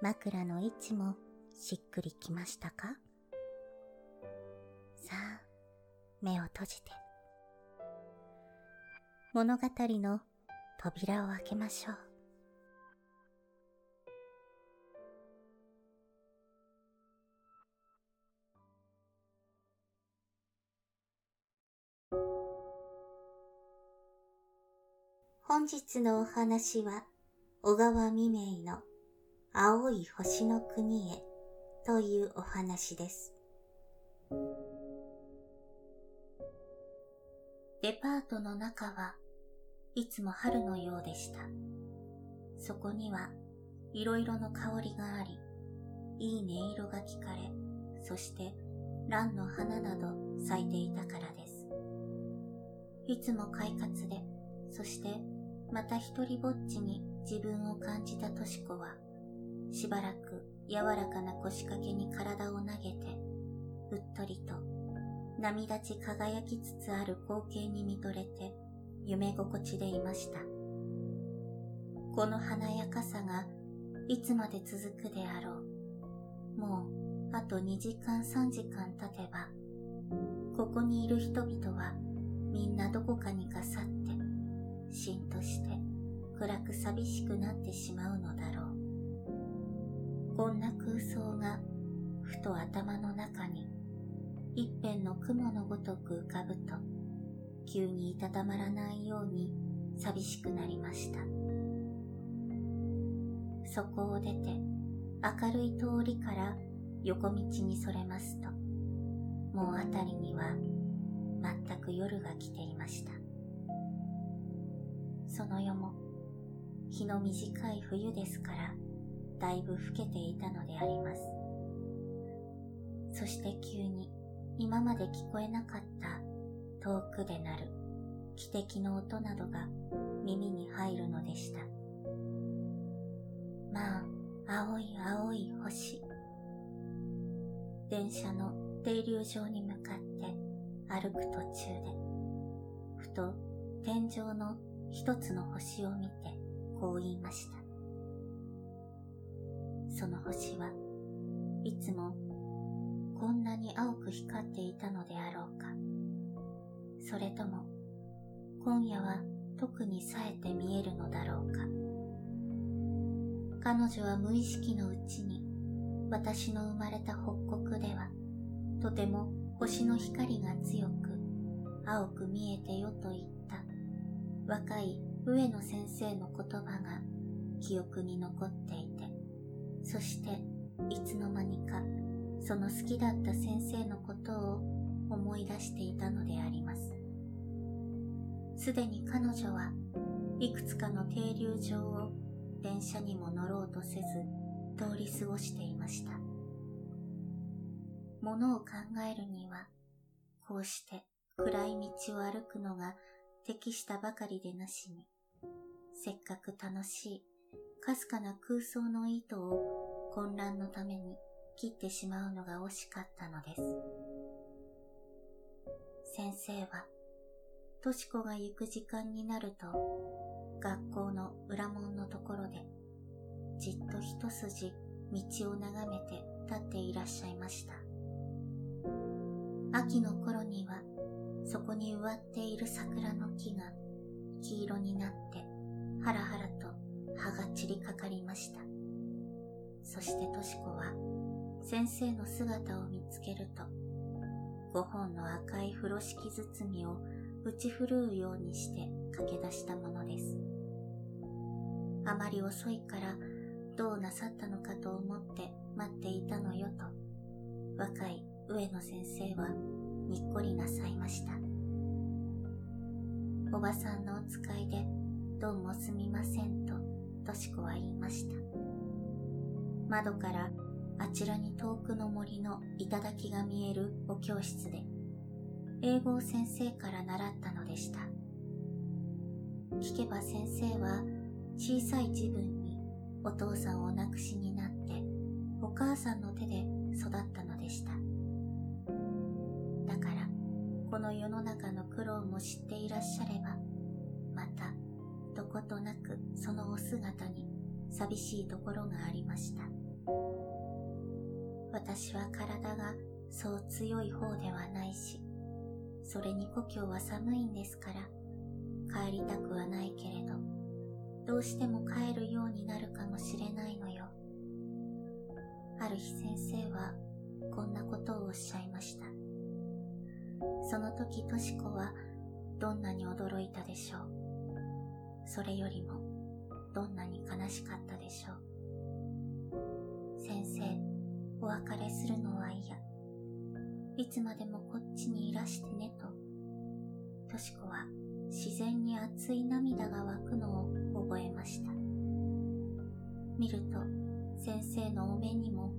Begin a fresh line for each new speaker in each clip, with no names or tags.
枕の位置もしっくりきましたか？さあ、目を閉じて。物語の扉を開けましょう。本日のお話は、小川未明の青い星の国へというお話です。デパートの中はいつも春のようでした。そこにはいろいろの香りがあり、いい音色が聞かれ、そして蘭の花など咲いていたからです。いつも快活で、そしてまた一人ぼっちに自分を感じたとし子は、しばらく柔らかな腰掛けに体を投げて、うっとりと波立ち輝きつつある光景に見とれて夢心地でいました。この華やかさがいつまで続くであろう。もうあと2時間3時間経てば、ここにいる人々はみんなどこかにかさって、しんとして暗く寂しくなってしまうのだろう。こんな空想がふと頭の中に一辺の雲のごとく浮かぶと、急にいたたまらないように寂しくなりました。そこを出て明るい通りから横道にそれますと、もうあたりには全く夜が来ていました。その夜も日の短い冬ですからだいぶ老けていたのであります。そして急に今まで聞こえなかった遠くで鳴る汽笛の音などが耳に入るのでした。まあ、青い青い星。電車の停留場に向かって歩く途中で、ふと天井の一つの星を見てこう言いました。その星はいつもこんなに青く光っていたのであろうか。それとも今夜は特に冴えて見えるのだろうか。彼女は無意識のうちに私の生まれた北国ではとても星の光が強く青く見えてよと言った若い上野先生の言葉が記憶に残っていて、そしていつの間にかその好きだった先生のことを思い出していたのであります。すでに彼女はいくつかの停留場を電車にも乗ろうとせず通り過ごしていました。ものを考えるには、こうして暗い道を歩くのが適したばかりでなしに、せっかく楽しい、かすかな空想の糸を混乱のために切ってしまうのが惜しかったのです。先生は、とし子が行く時間になると、学校の裏門のところで、じっと一筋道を眺めて立っていらっしゃいました。秋の頃には、そこに植わっている桜の木が黄色になって、ハラハラと葉が散りかかりました。そしてとし子は先生の姿を見つけると、5本の赤い風呂敷包みを打ち振るうようにして駆け出したものです。あまり遅いからどうなさったのかと思って待っていたのよと、若い上野先生はにっこりなさいました。おばさんのお使いでどうもすみませんと、としこは言いました。窓からあちらに遠くの森の頂が見えるお教室で、英語を先生から習ったのでした。聞けば先生は小さい自分にお父さんを亡くしになってお母さんの手で育ったのでした。だからこの世の中の苦労も知っていらっしゃれば、またどことなくそのお姿に寂しいところがありました。私は体がそう強い方ではないし、それに故郷は寒いんですから、帰りたくはないけれど、どうしても帰るようになるかもしれないのよ。ある日先生はこんなことをおっしゃいました。その時とし子はどんなに驚いたでしょう。それよりもどんなに悲しかったでしょう。先生、お別れするのは嫌。いつまでもこっちにいらしてねと。とし子は自然に熱い涙が湧くのを覚えました。見ると先生のお目にも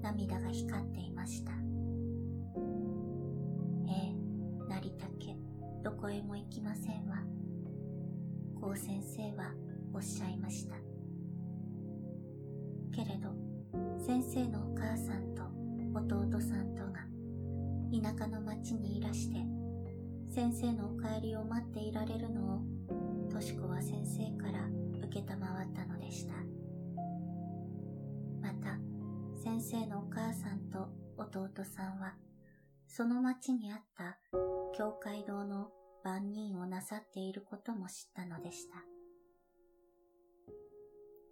涙が光っていました。ええ、なりたけ、どこへも行きませんわ。こう先生はおっしゃいました。けれど、先生のお母さんと弟さんとが田舎の町にいらして先生のお帰りを待っていられるのをとし子は先生から受けたまわったのでした。また、先生のお母さんと弟さんは、その町にあった教会堂の万人をなさっていることも知ったのでした。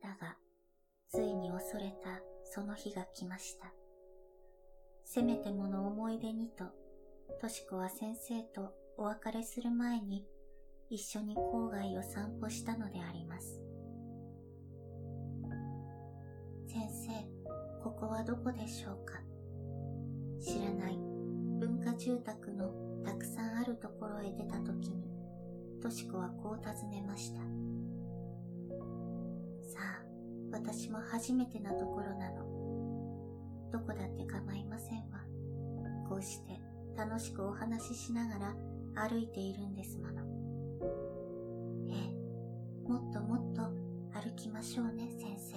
だが、ついに恐れたその日が来ました。せめてもの思い出にと、とし子は先生とお別れする前に一緒に郊外を散歩したのであります。先生、ここはどこでしょうか？知らない文化住宅あるところへ出た時に、とし子はこう尋ねました。さあ、私も初めてなところなの。どこだって構いませんわ。こうして楽しくお話ししながら歩いているんですもの。ええ、もっともっと歩きましょうね、先生。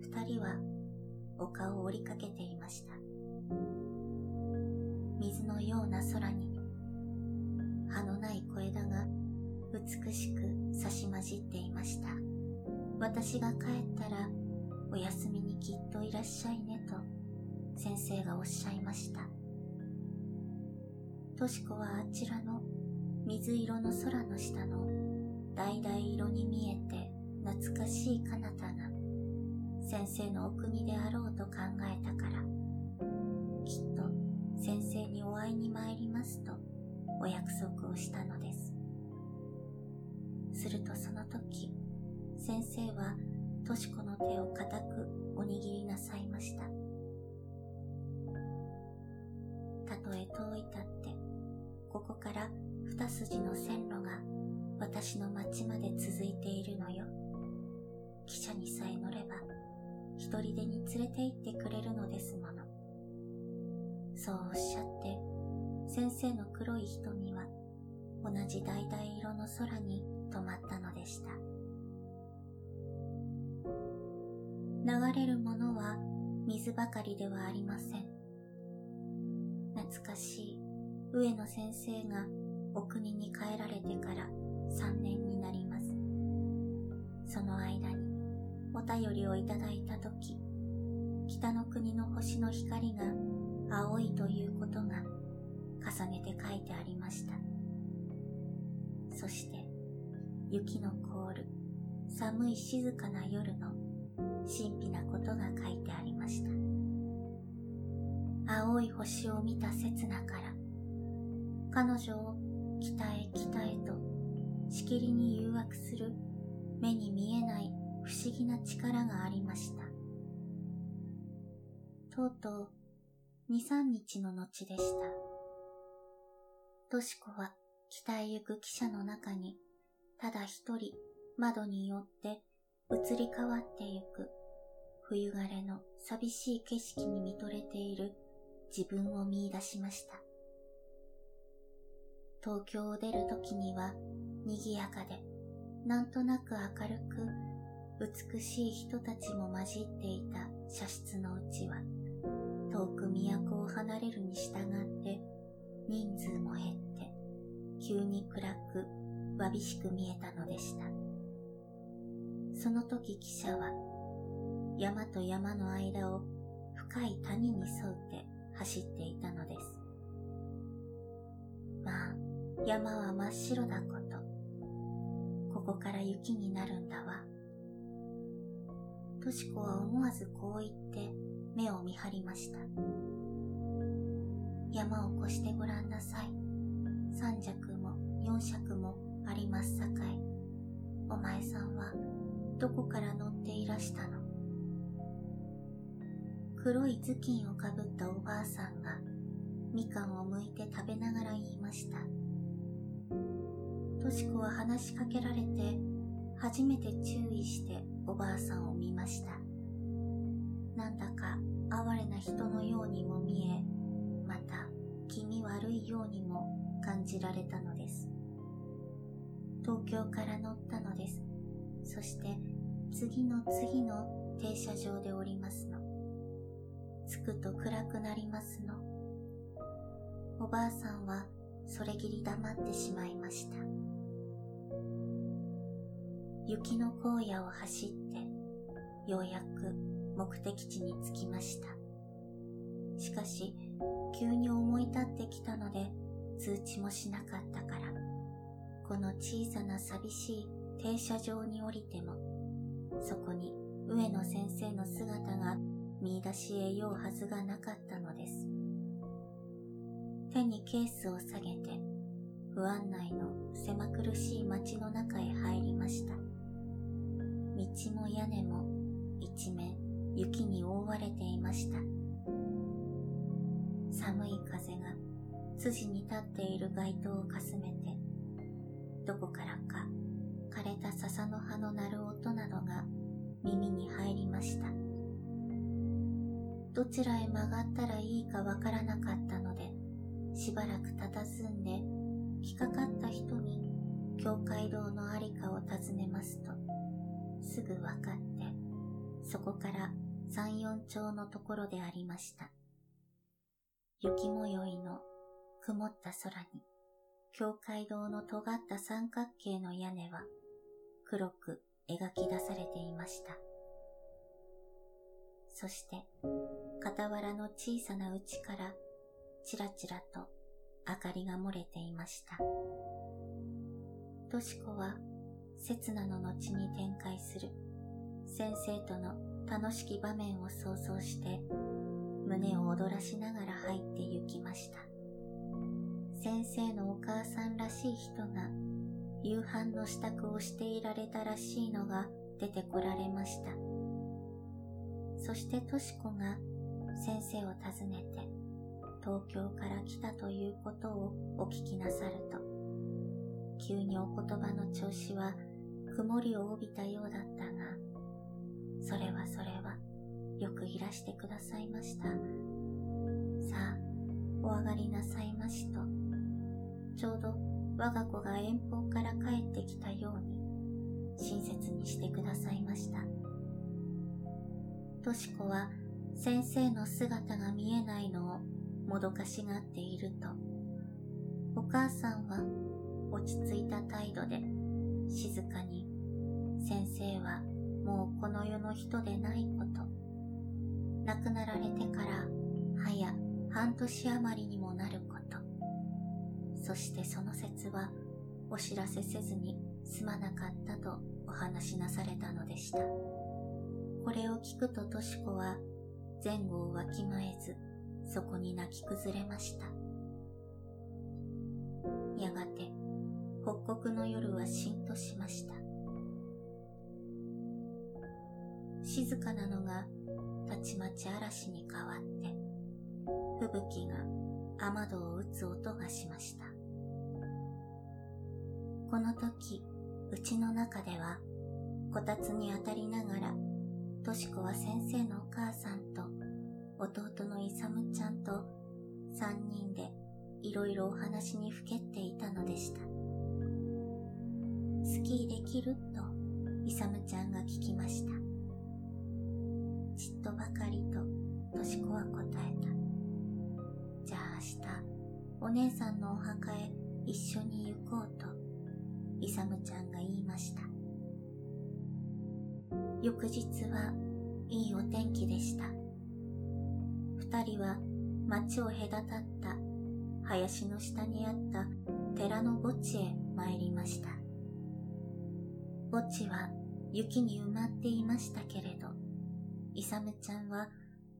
二人は丘を折りかけていました。水のような空に葉のない小枝が美しく差し混じっていました。私が帰ったらお休みにきっといらっしゃいねと先生がおっしゃいました。とし子はあちらの水色の空の下の橙色に見えて懐かしい彼方が先生のお国であろうと考えたから会いに参りますとお約束をしたのですするとその時先生はとし子の手を固くおにぎりなさいましたたとえ遠いたってここから二筋の線路が私の町まで続いているのよ。汽車にさえ乗れば、一人でに連れて行ってくれるのですもの。そうおっしゃって、先生の黒い瞳は同じ橙色の空に止まったのでした。流れるものは水ばかりではありません。懐かしい上野先生がお国に帰られてから3年になります。その間にお便りをいただいたとき、北の国の星の光が青いということが重ねて書いてありました。そして雪の凍る寒い静かな夜の神秘なことが書いてありました。青い星を見た刹那から、彼女を北へ北へとしきりに誘惑する目に見えない不思議な力がありました。とうとう二三日の後でした。としこは北へ行く汽車の中にただ一人窓によって移り変わってゆく冬枯れの寂しい景色に見とれている自分を見出しました。東京を出る時には賑やかで、なんとなく明るく、美しい人たちも混じっていた車室のうちは、遠く都を離れるに従って人数も減って、急に暗くわびしく見えたのでした。その時汽車は山と山の間を深い谷に沿って走っていたのです。まあ、山は真っ白だこと。ここから雪になるんだわ。としこは思わずこう言って目を見張りました。山を越してごらんなさい。三尺も四尺もありますさかい。お前さんはどこから乗っていらしたの？黒い頭巾をかぶったおばあさんがみかんを剥いて食べながら言いました。としこは話しかけられて初めて注意しておばあさんを見ました。なんだか哀れな人のようにもじられたのです。東京から乗ったのです。そして次の次の停車場で降りますの。着くと暗くなりますの。おばあさんはそれぎり黙ってしまいました。雪の荒野を走って、ようやく目的地に着きました。しかし、急に思い立ってきたので、通知もしなかったから、この小さな寂しい停車場に降りても、そこに上野先生の姿が見出し得ようはずがなかったのです。手にケースを下げて、不安内の狭苦しい街の中へ入りました。道も屋根も一面雪に覆われていました。寒い風が筋に立っている街灯をかすめて、どこからか枯れた笹の葉の鳴る音などが耳に入りました。どちらへ曲がったらいいかわからなかったので、しばらく佇んで、引っかかった人に教会堂のありかを尋ねますと、すぐわかって、そこから三四丁のところでありました。雪模様の曇った空に、教会堂の尖った三角形の屋根は黒く描き出されていました。そして、傍らの小さな内から、ちらちらと明かりが漏れていました。としこは、刹那の後に展開する、先生との楽しき場面を想像して、胸を躍らしながら入って行きました。先生のお母さんらしい人が、夕飯の支度をしていられたらしいのが出てこられました。そしてとし子が先生を訪ねて東京から来たということをお聞きなさると、急にお言葉の調子は曇りを帯びたようだったが、それはそれはよくいらしてくださいました。さあ、お上がりなさいましと、ちょうど我が子が遠方から帰ってきたように親切にしてくださいました。とし子は先生の姿が見えないのをもどかしがっていると、お母さんは落ち着いた態度で静かに、先生はもうこの世の人でないこと、亡くなられてから早半年余りにも、そしてその説はお知らせせずにすまなかったとお話しなされたのでした。これを聞くととし子は前後をわきまえずそこに泣き崩れました。やがて北国の夜はしんとしました。静かなのがたちまち嵐に変わって、吹雪が雨戸を打つ音がしました。この時、うちの中では、こたつに当たりながら、とし子は先生のお母さんと、弟のイサムちゃんと、三人でいろいろお話にふけっていたのでした。スキーできる？と、イサムちゃんが聞きました。ちっとばかりと、とし子は答えた。じゃあ明日、お姉さんのお墓へ一緒に行こうと、イサムちゃんが言いました。翌日はいいお天気でした。二人は町を隔たった林の下にあった寺の墓地へ参りました。墓地は雪に埋まっていましたけれど、イサムちゃんは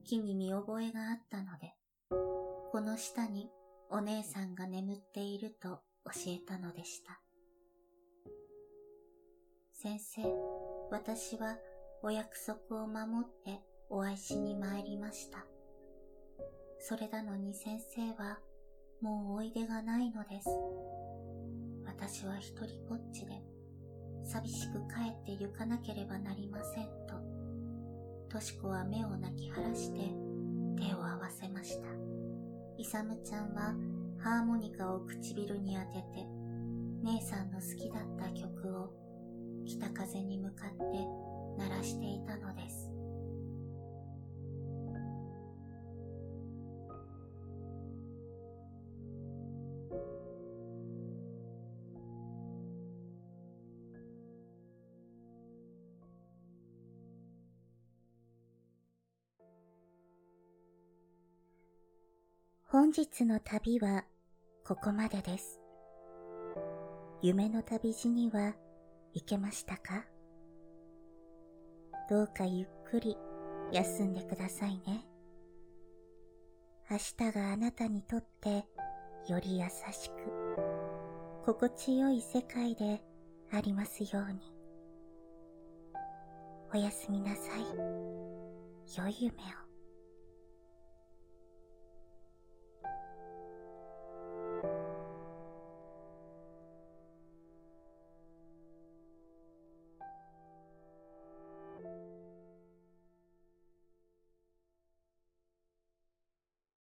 木に見覚えがあったので、この下にお姉さんが眠っていると教えたのでした。先生、私はお約束を守ってお会いしに参りました。それなのに先生はもうおいでがないのです。私は一人ぼっちで寂しく帰って行かなければなりませんと、とし子は目を泣き晴らして手を合わせました。イサムちゃんはハーモニカを唇に当てて姉さんの好きだった曲を北風に向かって鳴らしていたのです。本日の旅はここまでです。夢の旅路には行けましたか？どうかゆっくり休んでくださいね。明日があなたにとってより優しく、心地よい世界でありますように。おやすみなさい。良い夢を。